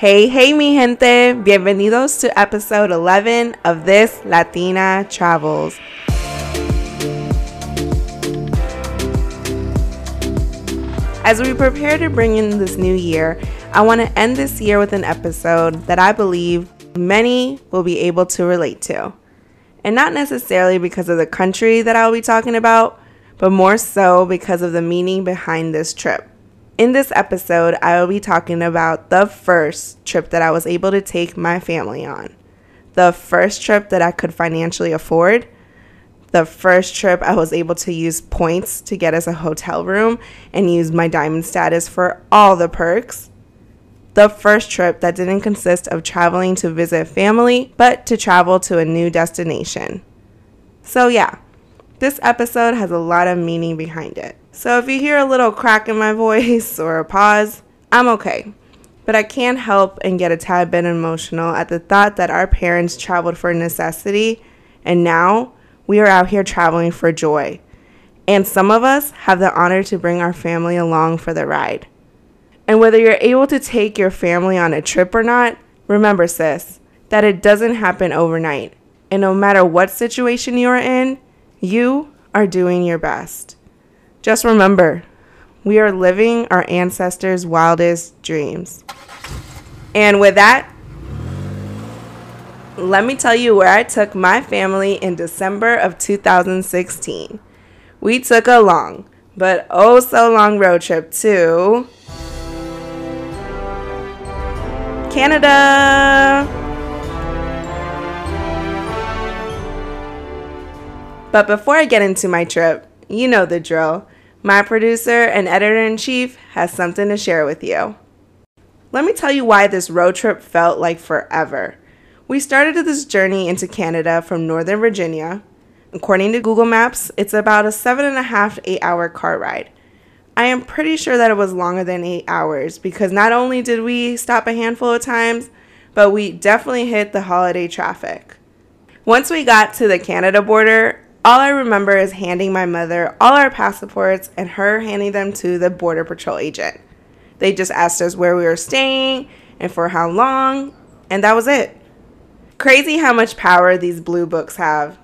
Hey, hey, mi gente. Bienvenidos to episode 11 of This Latina Travels. As we prepare to bring in this new year, I want to end this year with an episode that I believe many will be able to relate to. And not necessarily because of the country that I'll be talking about, but more so because of the meaning behind this trip. In this episode, I will be talking about the first trip that I was able to take my family on. The first trip that I could financially afford. The first trip I was able to use points to get us a hotel room and use my diamond status for all the perks. The first trip that didn't consist of traveling to visit family, but to travel to a new destination. So, yeah, this episode has a lot of meaning behind it. So if you hear a little crack in my voice or a pause, I'm okay. But I can't help and get a tad bit emotional at the thought that our parents traveled for necessity and now we are out here traveling for joy. And some of us have the honor to bring our family along for the ride. And whether you're able to take your family on a trip or not, remember, sis, that it doesn't happen overnight. And no matter what situation you're in, you are doing your best. Just remember, we are living our ancestors' wildest dreams. And with that, let me tell you where I took my family in December of 2016. We took a long, but oh so long road trip to Canada. But before I get into my trip, you know the drill. My producer and editor in chief has something to share with you. Let me tell you why this road trip felt like forever. We started this journey into Canada from Northern Virginia. According to Google Maps, it's about a seven and a half to eight hour car ride. I am pretty sure that it was longer than eight hours because not only did we stop a handful of times, but we definitely hit the holiday traffic. Once we got to the Canada border, all I remember is handing my mother all our passports and her handing them to the Border Patrol agent. They just asked us where we were staying and for how long, and that was it. Crazy how much power these blue books have.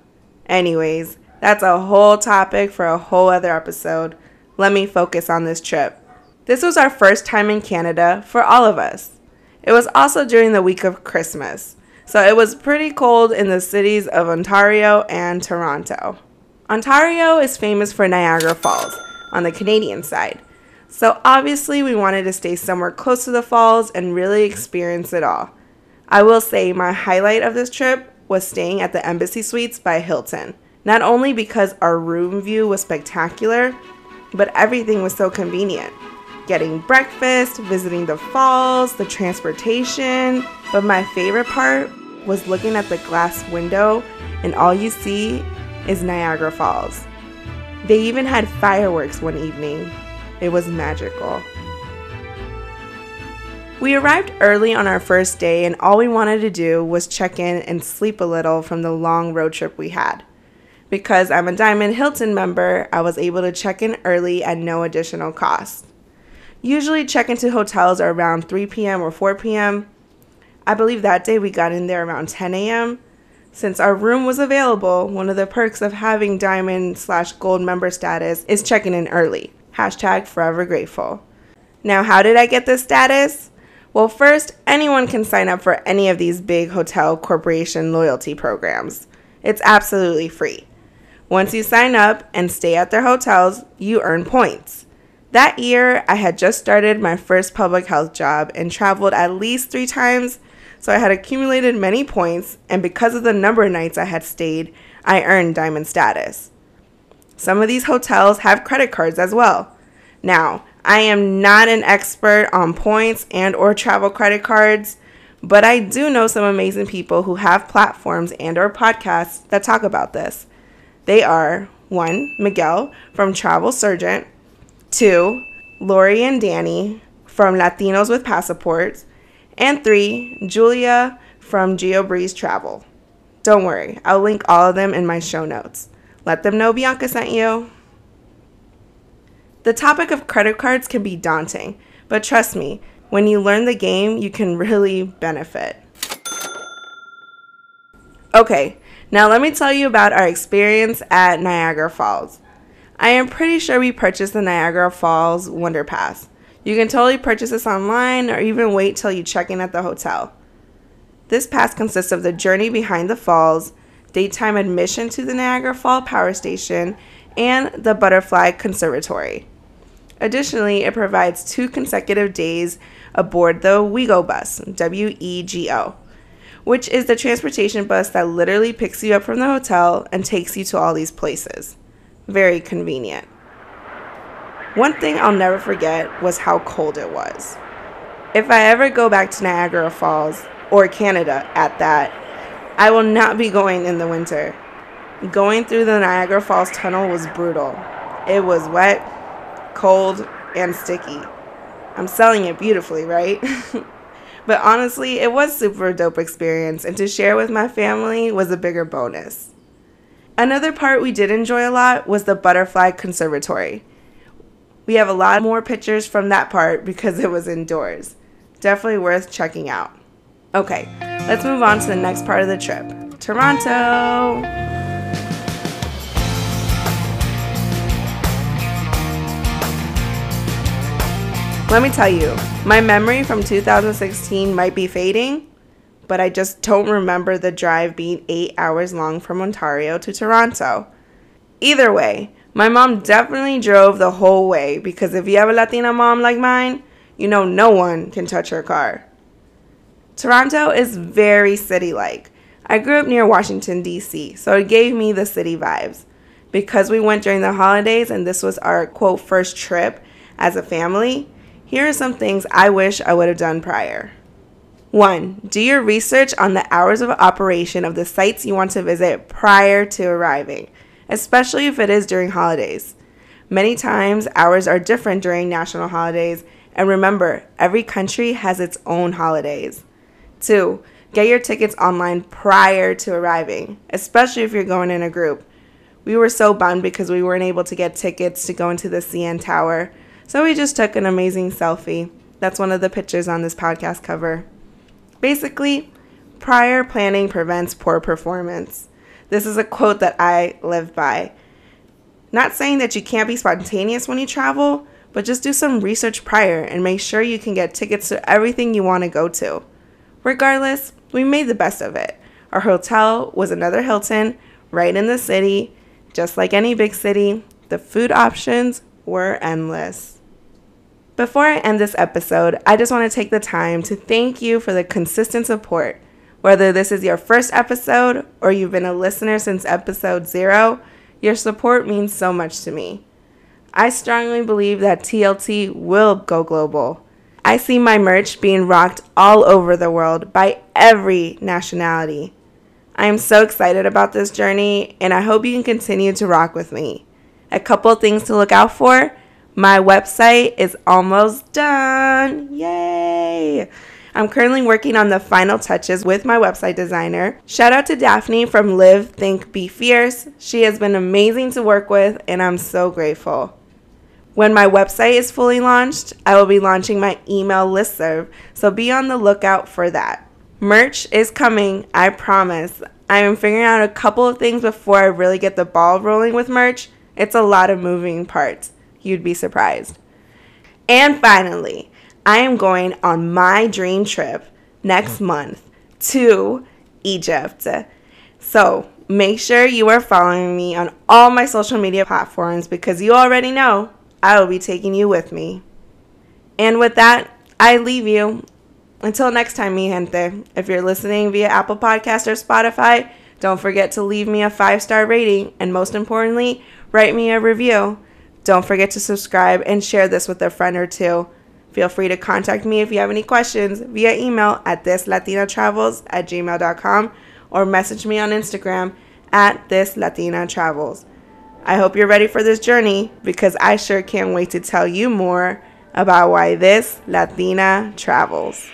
Anyways, that's a whole topic for a whole other episode. Let me focus on this trip. This was our first time in Canada for all of us. It was also during the week of Christmas. So it was pretty cold in the cities of Ontario and Toronto. Ontario is famous for Niagara Falls on the Canadian side. So obviously, we wanted to stay somewhere close to the falls and really experience it all. I will say my highlight of this trip was staying at the Embassy Suites by Hilton. Not only because our room view was spectacular, but everything was so convenient. Getting breakfast, visiting the falls, the transportation, but my favorite part was looking at the glass window and all you see is Niagara Falls. They even had fireworks one evening. It was magical. We arrived early on our first day, and all we wanted to do was check in and sleep a little from the long road trip we had. Because I'm a Diamond Hilton member, I was able to check in early at no additional cost. Usually, check into hotels are around 3 p.m. or 4 p.m., I believe that day we got in there around 10 a.m. Since our room was available, one of the perks of having diamond slash gold member status is checking in early. Hashtag forever grateful. Now, how did I get this status? Well, first, anyone can sign up for any of these big hotel corporation loyalty programs. It's absolutely free. Once you sign up and stay at their hotels, you earn points. That year, I had just started my first public health job and traveled at least three times so I had accumulated many points, and because of the number of nights I had stayed, I earned diamond status. Some of these hotels have credit cards as well. Now, I am not an expert on points and or travel credit cards, but I do know some amazing people who have platforms and or podcasts that talk about this. They are one, Miguel from Travel Sergeant, two, Laurie and Danny from Latinos with Passports, and three, Julia from GeoBreeze Travel. Don't worry, I'll link all of them in my show notes. Let them know Bianca sent you. The topic of credit cards can be daunting, but trust me, When you learn the game, you can really benefit. Okay, now let me tell you about our experience at Niagara Falls. I am pretty sure we purchased the Niagara Falls Wonder Pass. You can totally purchase this online or even wait till you check in at the hotel. This pass consists of the journey behind the falls, daytime admission to the Niagara Fall Power Station, and the Butterfly Conservatory. Additionally, it provides two consecutive days aboard the WeGo bus, W E G O, which is the transportation bus that literally picks you up from the hotel and takes you to all these places. Very convenient. One thing I'll never forget was how cold it was. If I ever go back to Niagara Falls, or Canada at that, I will not be going in the winter. Going through the Niagara Falls tunnel was brutal. It was wet, cold, and sticky. I'm selling it beautifully, right? but honestly, it was super dope experience and to share with my family was a bigger bonus. Another part we did enjoy a lot was the butterfly conservatory. We have a lot more pictures from that part because it was indoors. Definitely worth checking out. Okay, let's move on to the next part of the trip Toronto. Let me tell you, my memory from 2016 might be fading, but I just don't remember the drive being eight hours long from Ontario to Toronto. Either way, my mom definitely drove the whole way because if you have a Latina mom like mine, you know no one can touch her car. Toronto is very city like. I grew up near Washington, D.C., so it gave me the city vibes. Because we went during the holidays and this was our quote first trip as a family, here are some things I wish I would have done prior. 1. Do your research on the hours of operation of the sites you want to visit prior to arriving, especially if it is during holidays. Many times, hours are different during national holidays, and remember, every country has its own holidays. 2. Get your tickets online prior to arriving, especially if you're going in a group. We were so bummed because we weren't able to get tickets to go into the CN Tower so we just took an amazing selfie. That's one of the pictures on this podcast cover. Basically, prior planning prevents poor performance. This is a quote that I live by. Not saying that you can't be spontaneous when you travel, but just do some research prior and make sure you can get tickets to everything you want to go to. Regardless, we made the best of it. Our hotel was another Hilton right in the city. Just like any big city, the food options were endless. Before I end this episode, I just want to take the time to thank you for the consistent support. Whether this is your first episode or you've been a listener since episode zero, your support means so much to me. I strongly believe that TLT will go global. I see my merch being rocked all over the world by every nationality. I am so excited about this journey and I hope you can continue to rock with me. A couple things to look out for my website is almost done. Yay! I'm currently working on the final touches with my website designer. Shout out to Daphne from Live, Think, Be Fierce. She has been amazing to work with, and I'm so grateful. When my website is fully launched, I will be launching my email listserv, so be on the lookout for that. Merch is coming, I promise. I am figuring out a couple of things before I really get the ball rolling with merch. It's a lot of moving parts. You'd be surprised. And finally, I am going on my dream trip next hmm. month to Egypt. So make sure you are following me on all my social media platforms because you already know I will be taking you with me. And with that, I leave you. Until next time, mi gente, if you're listening via Apple Podcast or Spotify, don't forget to leave me a five star rating and most importantly, write me a review. Don't forget to subscribe and share this with a friend or two. Feel free to contact me if you have any questions via email at thisLatinaTravels at gmail.com or message me on Instagram at thisLatinaTravels. I hope you're ready for this journey because I sure can't wait to tell you more about why this Latina travels.